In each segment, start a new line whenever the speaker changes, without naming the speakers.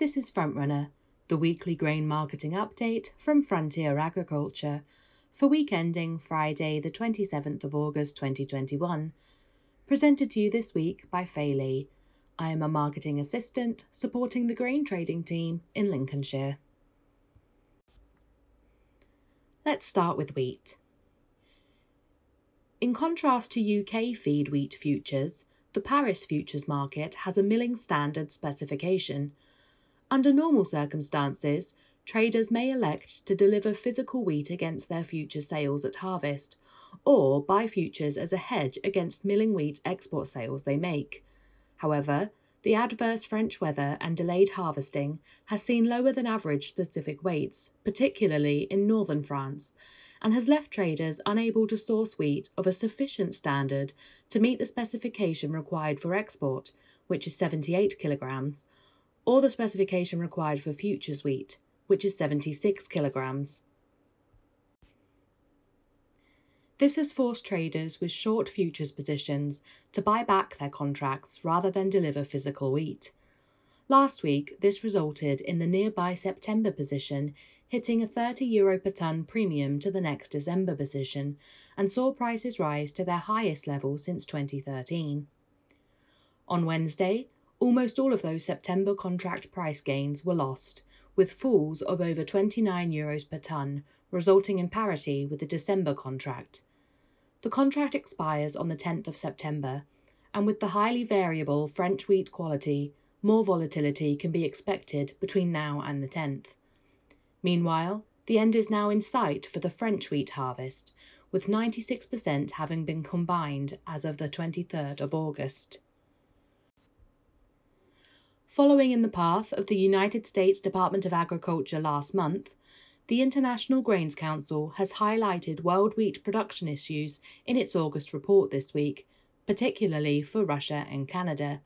This is Frontrunner, the weekly grain marketing update from Frontier Agriculture for week ending Friday, the 27th of August 2021. Presented to you this week by Li. I am a marketing assistant supporting the grain trading team in Lincolnshire. Let's start with wheat. In contrast to UK feed wheat futures, the Paris futures market has a milling standard specification. Under normal circumstances, traders may elect to deliver physical wheat against their future sales at harvest, or buy futures as a hedge against milling wheat export sales they make. However, the adverse French weather and delayed harvesting has seen lower than average specific weights, particularly in northern France, and has left traders unable to source wheat of a sufficient standard to meet the specification required for export, which is 78 kilograms, or the specification required for futures wheat, which is 76 kilograms. This has forced traders with short futures positions to buy back their contracts rather than deliver physical wheat. Last week, this resulted in the nearby September position hitting a 30 euro per tonne premium to the next December position and saw prices rise to their highest level since 2013. On Wednesday, almost all of those September contract price gains were lost, with falls of over 29 euros per tonne, resulting in parity with the December contract. The contract expires on the 10th of September, and with the highly variable French wheat quality, more volatility can be expected between now and the 10th. Meanwhile, the end is now in sight for the French wheat harvest, with 96% having been combined as of the 23rd of August. Following in the path of the United States Department of Agriculture last month, the International Grains Council has highlighted world wheat production issues in its August report this week, particularly for Russia and Canada.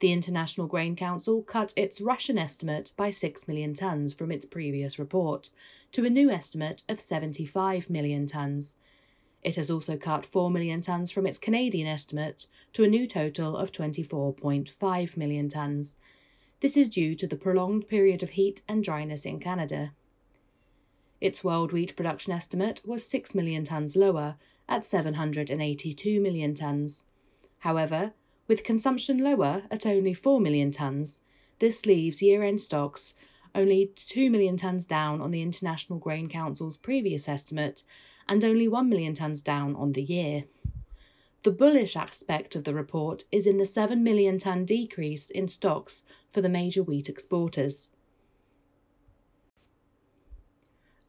The International Grain Council cut its Russian estimate by 6 million tonnes from its previous report to a new estimate of 75 million tonnes. It has also cut 4 million tonnes from its Canadian estimate to a new total of 24.5 million tonnes. This is due to the prolonged period of heat and dryness in Canada. Its world wheat production estimate was 6 million tonnes lower at 782 million tonnes. However, with consumption lower at only 4 million tonnes, this leaves year-end stocks only 2 million tonnes down on the International Grain Council's previous estimate and only 1 million tonnes down on the year. The bullish aspect of the report is in the 7 million tonne decrease in stocks for the major wheat exporters.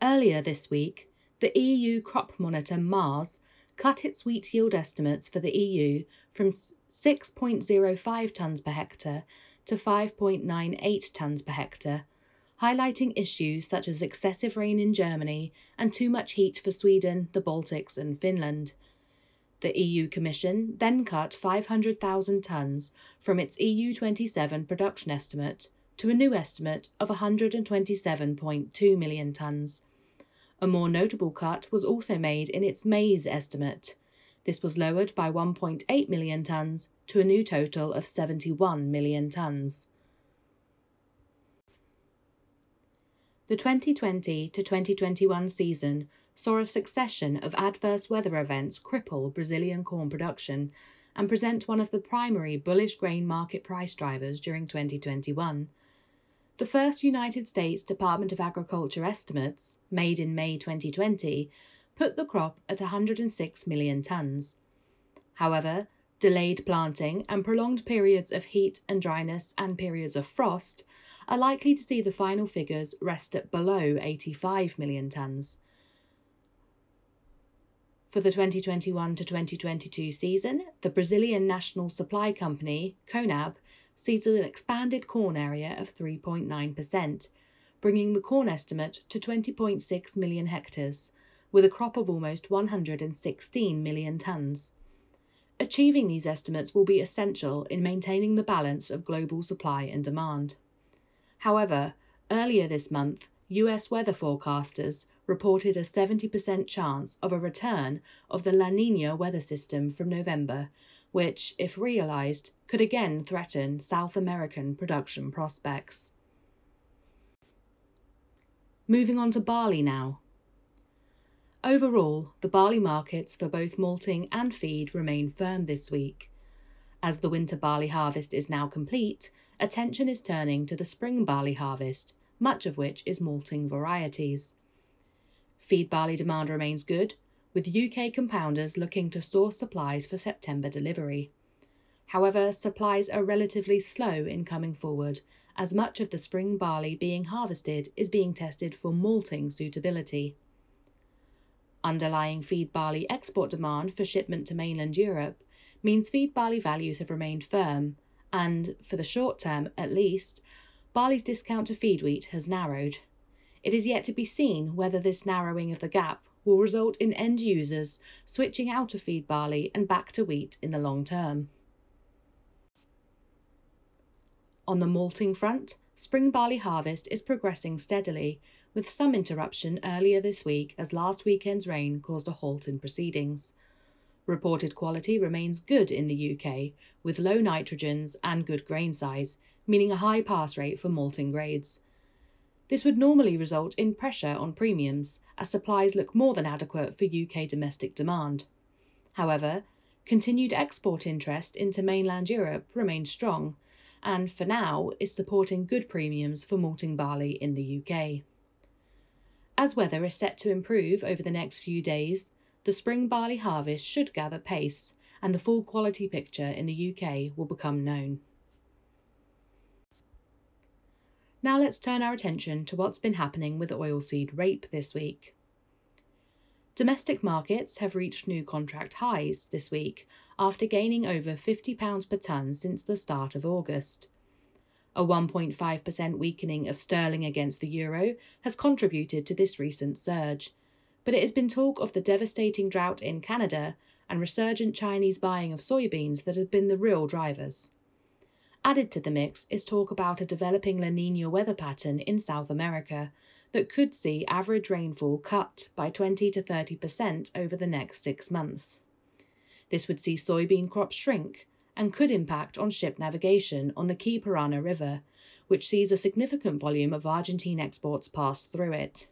Earlier this week, the EU crop monitor MARS cut its wheat yield estimates for the EU from 6.05 tonnes per hectare to 5.98 tonnes per hectare, highlighting issues such as excessive rain in Germany and too much heat for Sweden, the Baltics, and Finland. The EU Commission then cut 500,000 tonnes from its EU 27 production estimate to a new estimate of 127.2 million tonnes. A more notable cut was also made in its maize estimate. This was lowered by 1.8 million tonnes to a new total of 71 million tonnes. The 2020 to 2021 season saw a succession of adverse weather events cripple Brazilian corn production and present one of the primary bullish grain market price drivers during 2021. The first United States Department of Agriculture estimates, made in May 2020, put the crop at 106 million tons. However, delayed planting and prolonged periods of heat and dryness and periods of frost are likely to see the final figures rest at below 85 million tons. For the 2021 to 2022 season, the Brazilian National Supply Company, CONAB, sees an expanded corn area of 3.9%, bringing the corn estimate to 20.6 million hectares, with a crop of almost 116 million tonnes. Achieving these estimates will be essential in maintaining the balance of global supply and demand. However, earlier this month, US weather forecasters reported a 70% chance of a return of the La Nina weather system from November, which, if realized, could again threaten South American production prospects. Moving on to barley now. Overall, the barley markets for both malting and feed remain firm this week. As the winter barley harvest is now complete, attention is turning to the spring barley harvest, much of which is malting varieties. Feed barley demand remains good, with UK compounders looking to source supplies for September delivery. However, supplies are relatively slow in coming forward, as much of the spring barley being harvested is being tested for malting suitability. Underlying feed barley export demand for shipment to mainland Europe means feed barley values have remained firm, and, for the short term at least, barley's discount to feed wheat has narrowed. It is yet to be seen whether this narrowing of the gap will result in end users switching out of feed barley and back to wheat in the long term. On the malting front, spring barley harvest is progressing steadily, with some interruption earlier this week as last weekend's rain caused a halt in proceedings. Reported quality remains good in the UK, with low nitrogens and good grain size, meaning a high pass rate for malting grades. This would normally result in pressure on premiums, as supplies look more than adequate for UK domestic demand. However, continued export interest into mainland Europe remains strong, and for now is supporting good premiums for malting barley in the UK. As weather is set to improve over the next few days, the spring barley harvest should gather pace and the full quality picture in the UK will become known. Now let's turn our attention to what's been happening with oilseed rape this week. Domestic markets have reached new contract highs this week after gaining over £50 per tonne since the start of August. A 1.5% weakening of sterling against the euro has contributed to this recent surge, but it has been talk of the devastating drought in Canada and resurgent Chinese buying of soybeans that have been the real drivers. Added to the mix is talk about a developing La Nina weather pattern in South America that could see average rainfall cut by 20 to 30% over the next six months. This would see soybean crops shrink and could impact on ship navigation on the key Parana River, which sees a significant volume of Argentine exports pass through it.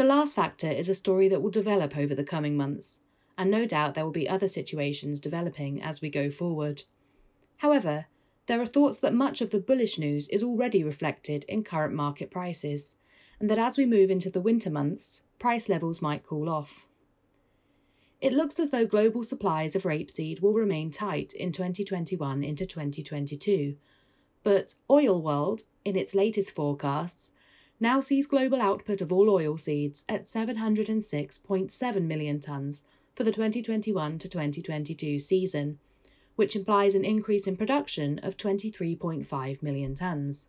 The last factor is a story that will develop over the coming months, and no doubt there will be other situations developing as we go forward. However, there are thoughts that much of the bullish news is already reflected in current market prices, and that as we move into the winter months, price levels might cool off. It looks as though global supplies of rapeseed will remain tight in 2021 into 2022, but Oil World, in its latest forecasts, now sees global output of all oilseeds at 706.7 million tonnes for the 2021 to 2022 season which implies an increase in production of 23.5 million tonnes.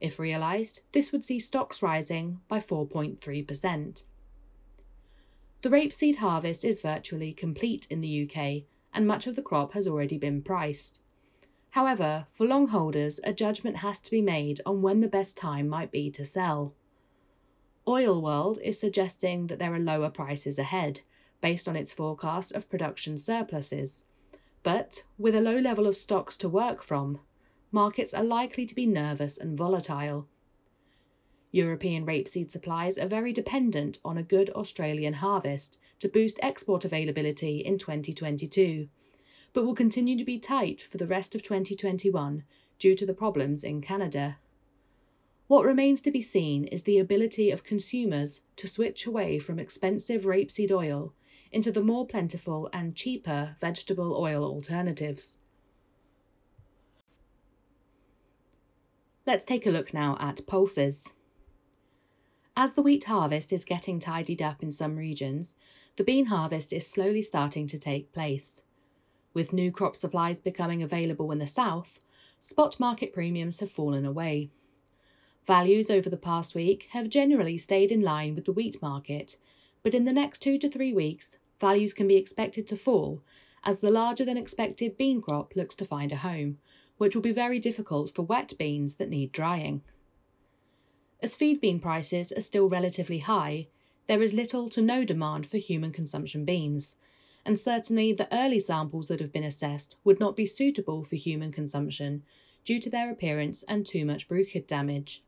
If realised, this would see stocks rising by 4.3%. The rapeseed harvest is virtually complete in the UK, and much of the crop has already been priced. However, for long holders, a judgment has to be made on when the best time might be to sell. Oil World is suggesting that there are lower prices ahead, based on its forecast of production surpluses, but with a low level of stocks to work from, markets are likely to be nervous and volatile. European rapeseed supplies are very dependent on a good Australian harvest to boost export availability in 2022, but will continue to be tight for the rest of 2021 due to the problems in Canada. What remains to be seen is the ability of consumers to switch away from expensive rapeseed oil into the more plentiful and cheaper vegetable oil alternatives. Let's take a look now at pulses. As the wheat harvest is getting tidied up in some regions, the bean harvest is slowly starting to take place. With new crop supplies becoming available in the south, spot market premiums have fallen away. Values over the past week have generally stayed in line with the wheat market, but in the next two to three weeks, values can be expected to fall as the larger than expected bean crop looks to find a home, which will be very difficult for wet beans that need drying. As feed bean prices are still relatively high, there is little to no demand for human consumption beans, and certainly the early samples that have been assessed would not be suitable for human consumption due to their appearance and too much bruchid damage.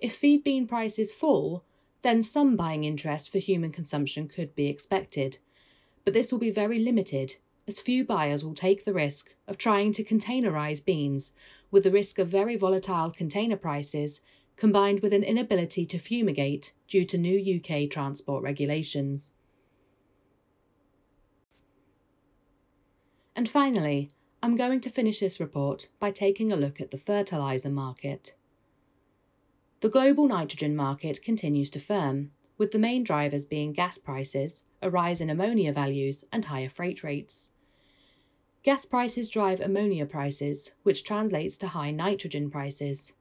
If feed bean prices fall, then some buying interest for human consumption could be expected, but this will be very limited as few buyers will take the risk of trying to containerize beans with the risk of very volatile container prices combined with an inability to fumigate due to new UK transport regulations. And finally, I'm going to finish this report by taking a look at the fertiliser market. The global nitrogen market continues to firm, with the main drivers being gas prices, a rise in ammonia values, and higher freight rates. Gas prices drive ammonia prices, which translates to high nitrogen prices.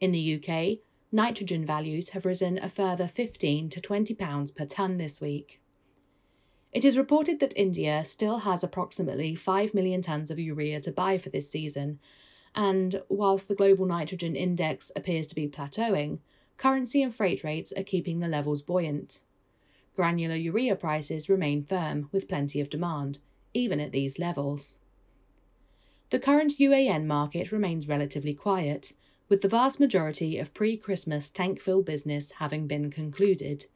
In the UK, nitrogen values have risen a further 15 to 20 pounds per tonne this week. It is reported that India still has approximately 5 million tonnes of urea to buy for this season, and whilst the global nitrogen index appears to be plateauing, currency and freight rates are keeping the levels buoyant. Granular urea prices remain firm with plenty of demand, even at these levels. The current UAN market remains relatively quiet, with the vast majority of pre-Christmas tank fill business having been concluded.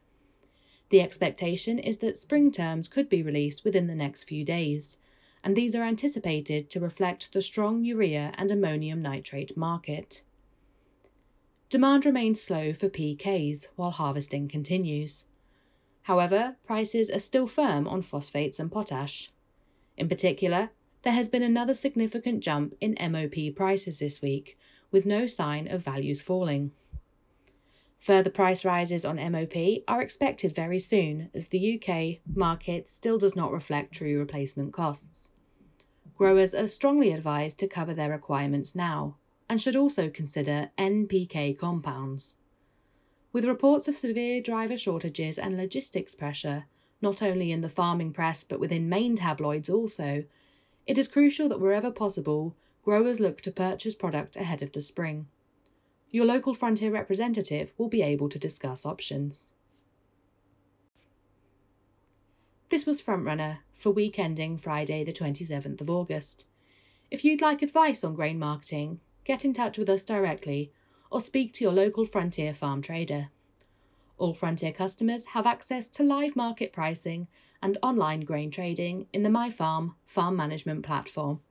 The expectation is that spring terms could be released within the next few days, and these are anticipated to reflect the strong urea and ammonium nitrate market. Demand remains slow for PKs while harvesting continues. However, prices are still firm on phosphates and potash. In particular, there has been another significant jump in MOP prices this week, with no sign of values falling. Further price rises on MOP are expected very soon as the UK market still does not reflect true replacement costs. Growers are strongly advised to cover their requirements now and should also consider NPK compounds. With reports of severe driver shortages and logistics pressure, not only in the farming press but within main tabloids also, it is crucial that wherever possible, growers look to purchase product ahead of the spring. Your local Frontier representative will be able to discuss options. This was Frontrunner for week ending Friday, the 27th of August. If you'd like advice on grain marketing, get in touch with us directly or speak to your local Frontier farm trader. All Frontier customers have access to live market pricing and online grain trading in the MyFarm farm management platform.